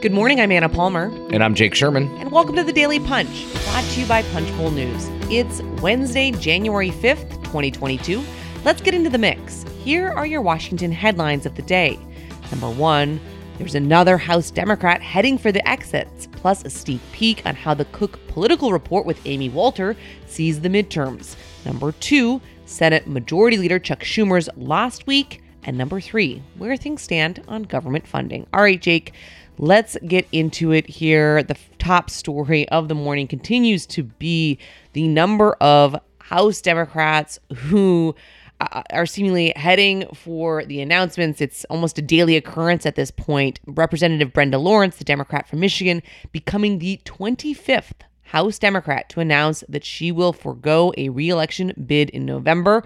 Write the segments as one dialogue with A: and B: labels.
A: Good morning, I'm Anna Palmer.
B: And I'm Jake Sherman.
A: And welcome to the Daily Punch, brought to you by Punchbowl News. It's Wednesday, January 5th, 2022. Let's get into the mix. Here are your Washington headlines of the day. Number one, there's another House Democrat heading for the exits, plus a sneak peek on how the Cook political report with Amy Walter sees the midterms. Number two, Senate Majority Leader Chuck Schumer's last week. And number three, where things stand on government funding. All right, Jake, let's get into it here. The top story of the morning continues to be the number of House Democrats who uh, are seemingly heading for the announcements. It's almost a daily occurrence at this point. Representative Brenda Lawrence, the Democrat from Michigan, becoming the 25th House Democrat to announce that she will forego a reelection bid in November.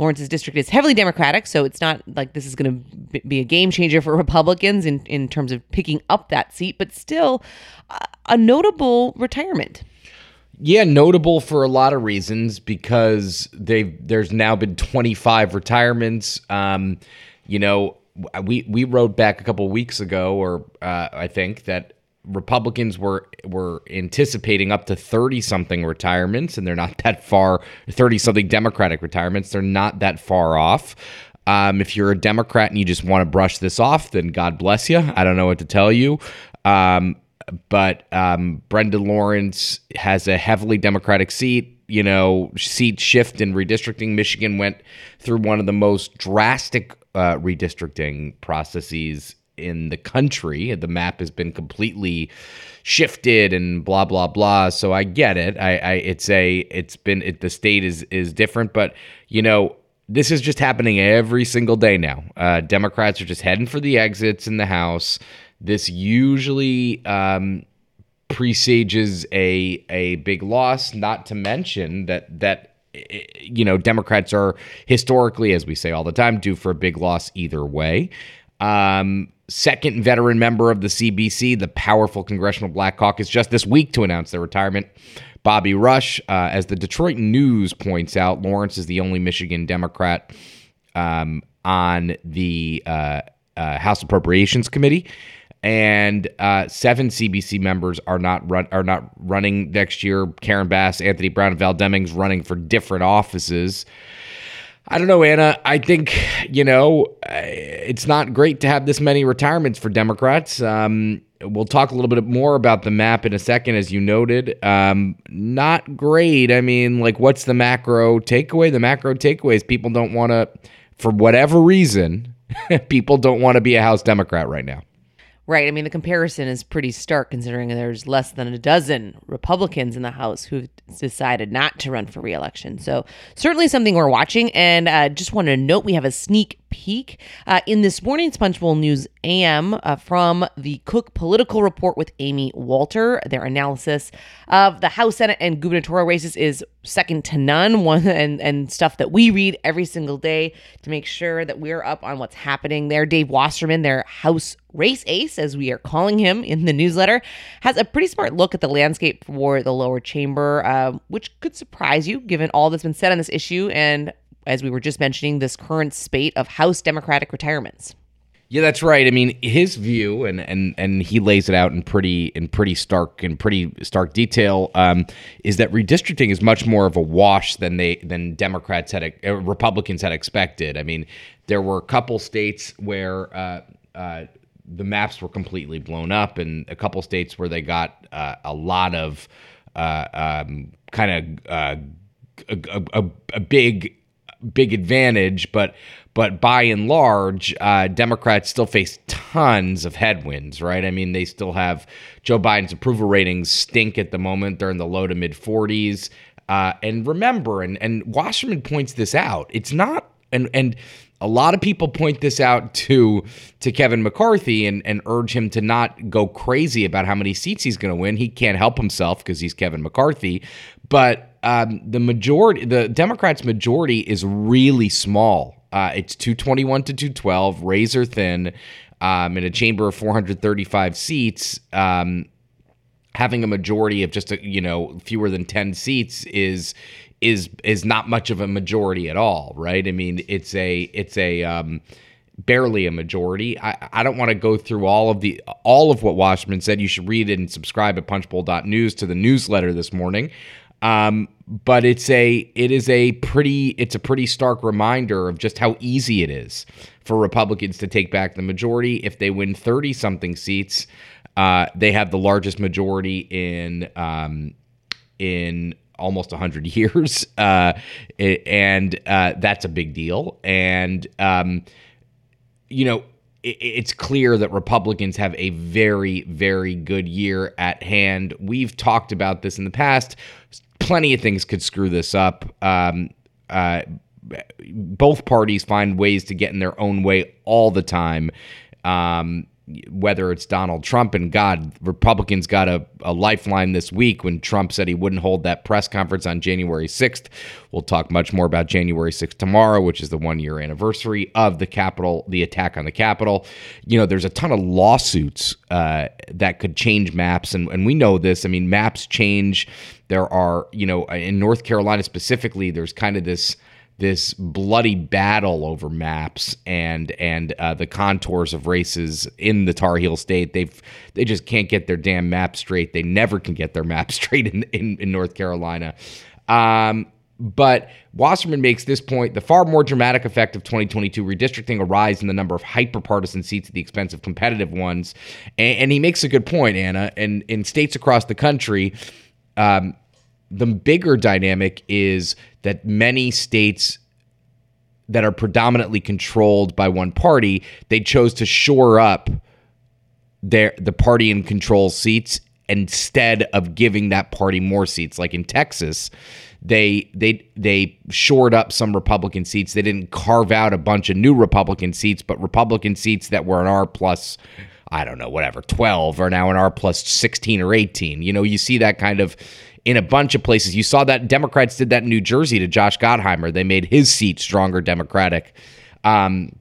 A: Lawrence's district is heavily Democratic, so it's not like this is going to be a game changer for Republicans in, in terms of picking up that seat, but still a notable retirement.
B: Yeah, notable for a lot of reasons because they there's now been 25 retirements. Um, you know, we we wrote back a couple weeks ago, or uh, I think that Republicans were were anticipating up to 30 something retirements and they're not that far 30 something Democratic retirements. They're not that far off. Um, if you're a Democrat and you just want to brush this off then God bless you I don't know what to tell you. Um, but um, Brenda Lawrence has a heavily Democratic seat you know seat shift in redistricting. Michigan went through one of the most drastic uh, redistricting processes in the country. The map has been completely shifted and blah blah blah. So I get it. I, I it's a it's been it, the state is is different, but you know this is just happening every single day now. Uh, Democrats are just heading for the exits in the House. This usually um, presages a a big loss. Not to mention that that you know Democrats are historically, as we say all the time, due for a big loss either way. Um, second veteran member of the CBC, the powerful Congressional Black Caucus, just this week to announce their retirement. Bobby Rush, uh, as the Detroit News points out, Lawrence is the only Michigan Democrat um, on the uh, uh, House Appropriations Committee, and uh, seven CBC members are not run are not running next year. Karen Bass, Anthony Brown, Val Demings running for different offices. I don't know, Anna. I think, you know, it's not great to have this many retirements for Democrats. Um, we'll talk a little bit more about the map in a second, as you noted. Um, not great. I mean, like, what's the macro takeaway? The macro takeaway is people don't want to, for whatever reason, people don't want to be a House Democrat right now.
A: Right. I mean, the comparison is pretty stark considering there's less than a dozen Republicans in the House who've decided not to run for reelection. So, certainly something we're watching. And uh, just want to note we have a sneak peek uh, in this morning's Punchbowl News AM uh, from the Cook Political Report with Amy Walter. Their analysis of the House, Senate, and gubernatorial races is second to none. One and and stuff that we read every single day to make sure that we're up on what's happening there. Dave Wasserman, their House race ace, as we are calling him in the newsletter, has a pretty smart look at the landscape for the lower chamber, uh, which could surprise you given all that's been said on this issue and as we were just mentioning, this current spate of House Democratic retirements.
B: Yeah, that's right. I mean, his view, and and and he lays it out in pretty in pretty stark in pretty stark detail, um, is that redistricting is much more of a wash than they than Democrats had uh, Republicans had expected. I mean, there were a couple states where. Uh, uh, the maps were completely blown up, and a couple states where they got uh, a lot of uh, um, kind of uh, a, a, a, big big advantage, but but by and large, uh, Democrats still face tons of headwinds, right? I mean, they still have Joe Biden's approval ratings stink at the moment; they're in the low to mid 40s. Uh, and remember, and and Wasserman points this out. It's not, and and a lot of people point this out to to Kevin McCarthy and, and urge him to not go crazy about how many seats he's going to win. He can't help himself because he's Kevin McCarthy. But um, the majority, the Democrats' majority is really small. Uh, it's 221 to 212, razor thin, um, in a chamber of 435 seats. Um, having a majority of just a, you know fewer than 10 seats is is is not much of a majority at all, right? I mean, it's a it's a um, barely a majority. I, I don't want to go through all of the all of what Wasserman said. You should read it and subscribe at punchbowl.news to the newsletter this morning. Um, but it's a it is a pretty it's a pretty stark reminder of just how easy it is for Republicans to take back the majority. If they win 30 something seats. Uh, they have the largest majority in um, in almost 100 years. Uh, and uh, that's a big deal. And um, you know it, it's clear that republicans have a very very good year at hand. We've talked about this in the past plenty of things could screw this up. Um, uh, both parties find ways to get in their own way all the time. Um, whether it's Donald Trump and God, Republicans got a, a lifeline this week when Trump said he wouldn't hold that press conference on January 6th. We'll talk much more about January 6th tomorrow, which is the one year anniversary of the Capitol, the attack on the Capitol. You know, there's a ton of lawsuits uh, that could change maps, and, and we know this. I mean, maps change. There are, you know, in North Carolina specifically, there's kind of this this bloody battle over maps and and uh, the contours of races in the Tar Heel state. They've they just can't get their damn map straight. They never can get their map straight in in, in North Carolina. Um, but Wasserman makes this point the far more dramatic effect of 2022 redistricting a rise in the number of hyperpartisan seats at the expense of competitive ones. And, and he makes a good point, Anna. And in states across the country, um, the bigger dynamic is that many states that are predominantly controlled by one party, they chose to shore up their the party in control seats instead of giving that party more seats. Like in Texas, they they they shored up some Republican seats. They didn't carve out a bunch of new Republican seats, but Republican seats that were an R plus I don't know, whatever, 12 are now an R plus 16 or 18. You know, you see that kind of in a bunch of places. You saw that Democrats did that in New Jersey to Josh Gottheimer. They made his seat stronger Democratic, um,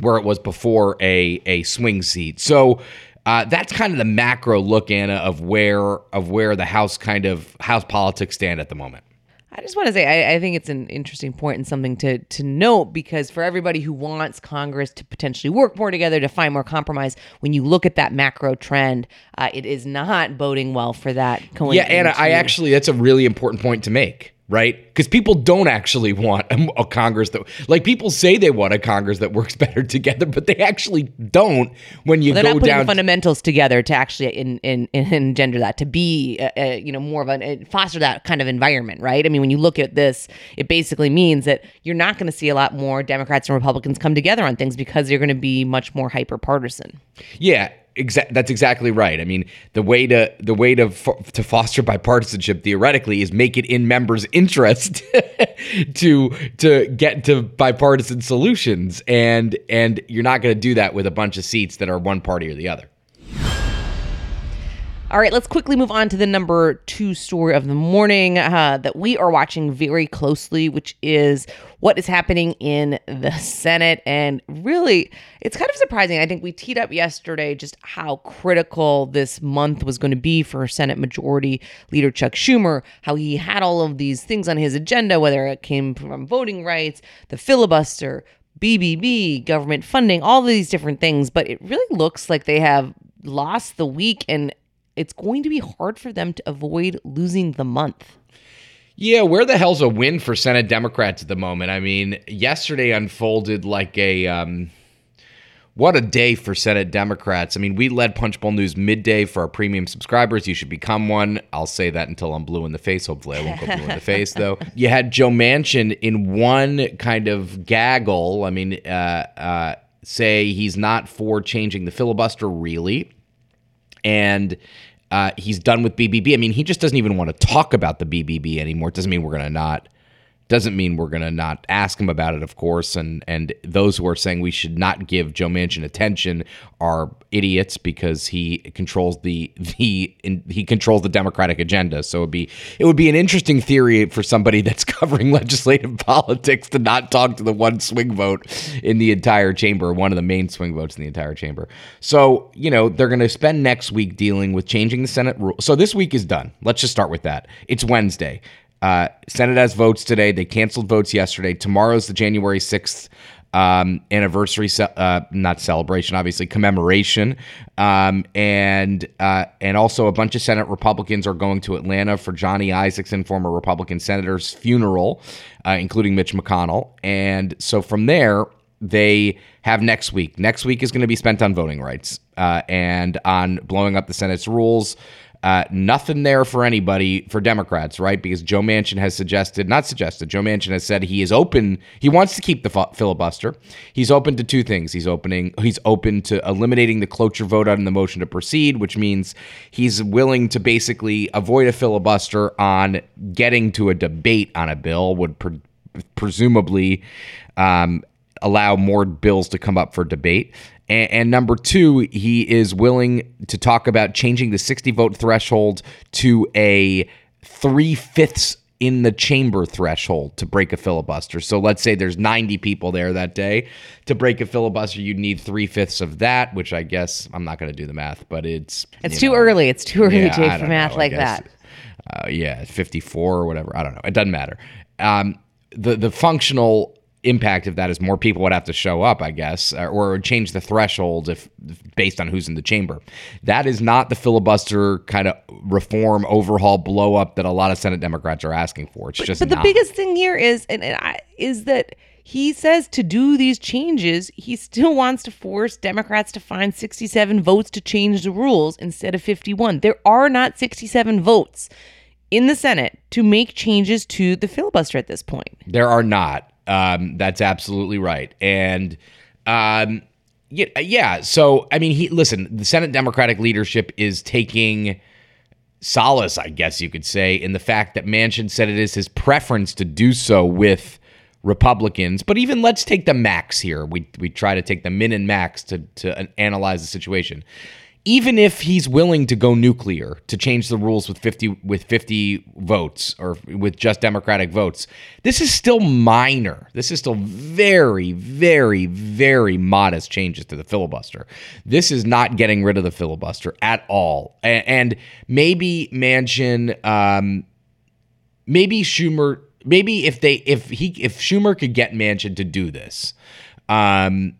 B: where it was before a a swing seat. So. Uh, that's kind of the macro look, Anna, of where of where the House kind of House politics stand at the moment.
A: I just want to say I, I, think it's an interesting point and something to to note because for everybody who wants Congress to potentially work more together to find more compromise, when you look at that macro trend, uh, it is not boding well for that.
B: yeah, Anna, I actually that's a really important point to make right? Because people don't actually want a, a, Congress that, like, people say they want a Congress that works better together, but they actually don't. When you
A: well,
B: go down to
A: fundamentals together to actually in, in, in engender that to be, uh, uh, you know, more of a foster that kind of environment, right? I mean, when you look at this, it basically means that you're not going to see a lot more Democrats and Republicans come together on things because they're going to be much more hyper partisan.
B: Yeah, Exa- that's exactly right. I mean, the way to the way to fo- to foster bipartisanship theoretically is make it in members' interest to to get to bipartisan solutions, and and you're not going to do that with a bunch of seats that are one party or the other.
A: All right, let's quickly move on to the number two story of the morning uh, that we are watching very closely, which is what is happening in the Senate. And really, it's kind of surprising. I think we teed up yesterday just how critical this month was going to be for Senate Majority Leader Chuck Schumer, how he had all of these things on his agenda, whether it came from voting rights, the filibuster, BBB, government funding, all these different things. But it really looks like they have lost the week and it's going to be hard for them to avoid losing the month.
B: Yeah, where the hell's a win for Senate Democrats at the moment? I mean, yesterday unfolded like a um, what a day for Senate Democrats. I mean, we led Punchbowl News midday for our premium subscribers. You should become one. I'll say that until I'm blue in the face. Hopefully, I won't go blue in the face, though. You had Joe Manchin in one kind of gaggle. I mean, uh, uh, say he's not for changing the filibuster, really. And uh, he's done with BBB. I mean, he just doesn't even want to talk about the BBB anymore. It doesn't mean we're going to not doesn't mean we're going to not ask him about it, of course. And and those who are saying we should not give Joe Manchin attention are idiots because he controls the the in, he controls the Democratic agenda. So it'd be it would be an interesting theory for somebody that's covering legislative politics to not talk to the one swing vote in the entire chamber, one of the main swing votes in the entire chamber. So you know they're going to spend next week dealing with changing the Senate rule. So this week is done. Let's just start with that. It's Wednesday. Uh, Senate has votes today. They canceled votes yesterday. Tomorrow's the January 6th um, anniversary, ce- uh, not celebration, obviously commemoration, um, and uh, and also a bunch of Senate Republicans are going to Atlanta for Johnny Isakson, former Republican senator's funeral, uh, including Mitch McConnell, and so from there they have next week. Next week is going to be spent on voting rights uh, and on blowing up the Senate's rules. Uh, nothing there for anybody for Democrats, right? Because Joe Manchin has suggested, not suggested, Joe Manchin has said he is open. He wants to keep the filibuster. He's open to two things. He's opening. He's open to eliminating the cloture vote on the motion to proceed, which means he's willing to basically avoid a filibuster on getting to a debate on a bill. Would pre- presumably um, allow more bills to come up for debate. And, and, number two, he is willing to talk about changing the 60 vote threshold to a three fifths in the chamber threshold to break a filibuster. So let's say there's 90 people there that day. To break a filibuster, you'd need three fifths of that, which I guess I'm not going to do the math, but it's.
A: It's too know, early. It's too early, yeah, Jay, for math know, like that.
B: Uh, yeah, 54 or whatever. I don't know. It doesn't matter. Um, the the functional impact of that is more people would have to show up, I guess, or, or change the threshold if based on who's in the chamber. That is not the filibuster kind of reform, overhaul, blow up that a lot of Senate Democrats are asking for. It's
A: but,
B: just.
A: But
B: not.
A: the biggest thing here is, and, and I, is that he says to do these changes, he still wants to force Democrats to find 67 votes to change the rules instead of 51. There are not 67 votes in the Senate to make changes to the filibuster at this point.
B: There are not. Um, that's absolutely right. And um, yeah, yeah. So I mean, he listen. The Senate Democratic leadership is taking solace, I guess you could say, in the fact that Manchin said it is his preference to do so with Republicans. But even let's take the max here. We we try to take the min and max to to analyze the situation even if he's willing to go nuclear to change the rules with 50 with 50 votes or with just democratic votes this is still minor. This is still very very very modest changes to the filibuster. This is not getting rid of the filibuster at all. And, maybe Manchin um, maybe Schumer maybe if they if he if Schumer could get Manchin to do this um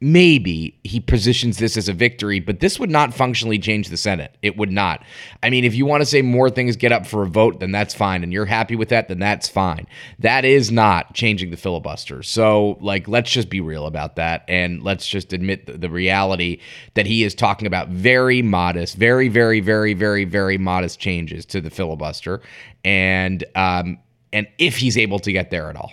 B: maybe he positions this as a victory, but this would not functionally change the Senate. It would not. I mean, if you want to say more things get up for a vote, then that's fine. And you're happy with that, then that's fine. That is not changing the filibuster. So, like, let's just be real about that. And let's just admit the, the reality that he is talking about very modest, very, very, very, very, very modest changes to the filibuster. And, um, and if he's able to get there at all.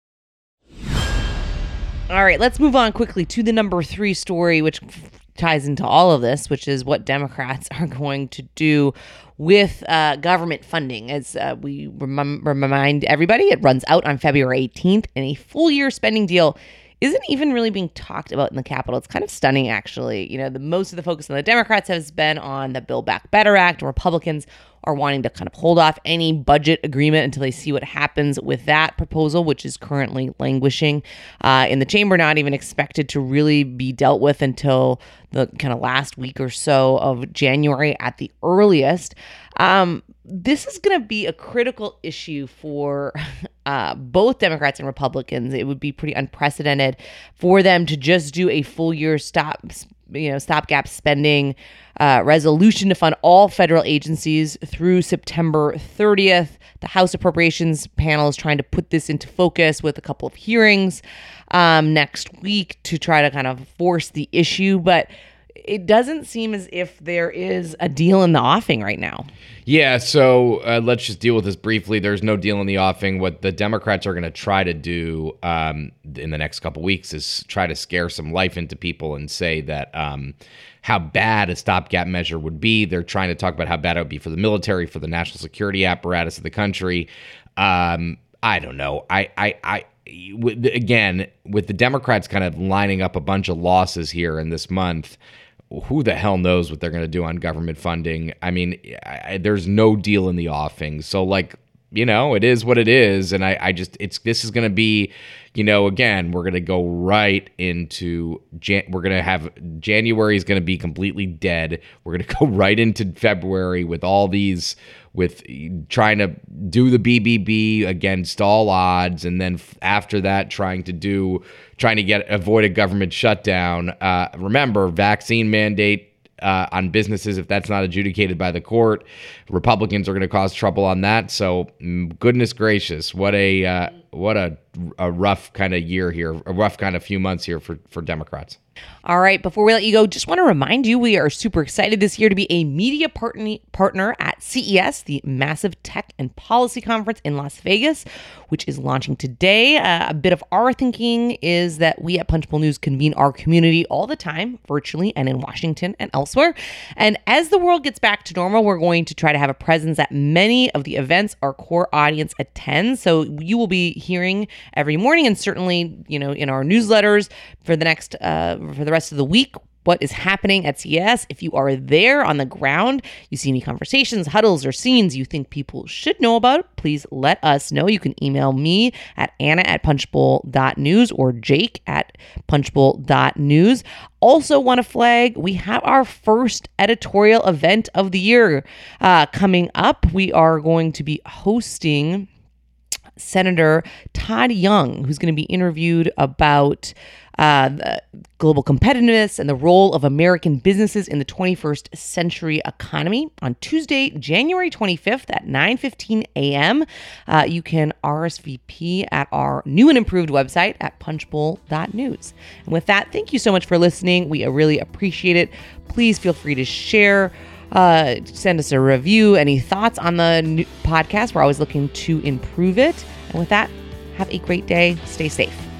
A: All right, let's move on quickly to the number three story, which ties into all of this, which is what Democrats are going to do with uh, government funding. As uh, we rem- remind everybody, it runs out on February 18th, and a full year spending deal isn't even really being talked about in the Capitol. It's kind of stunning, actually. You know, the most of the focus on the Democrats has been on the Build Back Better Act. Republicans are wanting to kind of hold off any budget agreement until they see what happens with that proposal, which is currently languishing uh, in the chamber, not even expected to really be dealt with until the kind of last week or so of January at the earliest. Um, this is going to be a critical issue for uh, both Democrats and Republicans. It would be pretty unprecedented for them to just do a full year stop, you know, stopgap spending uh, resolution to fund all federal agencies through September 30th. The House Appropriations panel is trying to put this into focus with a couple of hearings um, next week to try to kind of force the issue, but it doesn't seem as if there is a deal in the offing right now.
B: Yeah, so uh, let's just deal with this briefly. There's no deal in the offing. What the Democrats are going to try to do um, in the next couple weeks is try to scare some life into people and say that um, how bad a stopgap measure would be. They're trying to talk about how bad it would be for the military, for the national security apparatus of the country. Um, I don't know. I, I, I, again, with the Democrats kind of lining up a bunch of losses here in this month, who the hell knows what they're going to do on government funding? I mean, I, there's no deal in the offing. So, like, you know, it is what it is. And I, I just, it's, this is going to be, you know, again, we're going to go right into, Jan- we're going to have, January is going to be completely dead. We're going to go right into February with all these, with trying to do the BBB against all odds. And then after that, trying to do, trying to get, avoid a government shutdown. Uh, remember, vaccine mandate uh, on businesses if that's not adjudicated by the court. Republicans are going to cause trouble on that. So, mm, goodness gracious, what a uh, what a, a rough kind of year here, a rough kind of few months here for for Democrats.
A: All right, before we let you go, just want to remind you we are super excited this year to be a media partner at CES, the massive tech and policy conference in Las Vegas, which is launching today. Uh, a bit of our thinking is that we at Punchbowl News convene our community all the time, virtually and in Washington and elsewhere. And as the world gets back to normal, we're going to try to have a presence at many of the events our core audience attends. So you will be hearing every morning and certainly, you know, in our newsletters for the next uh, for the rest of the week what is happening at CES. If you are there on the ground, you see any conversations, huddles, or scenes you think people should know about, please let us know. You can email me at anna at punchbowl.news or jake at punchbowl.news. Also, want to flag we have our first editorial event of the year uh, coming up. We are going to be hosting Senator Todd Young, who's going to be interviewed about uh, global competitiveness and the role of American businesses in the 21st century economy on Tuesday, January 25th at 9:15 a.m. Uh, you can RSVP at our new and improved website at punchbowl.news. And with that, thank you so much for listening. We really appreciate it. Please feel free to share. Uh, send us a review, any thoughts on the podcast. We're always looking to improve it. And with that, have a great day. Stay safe.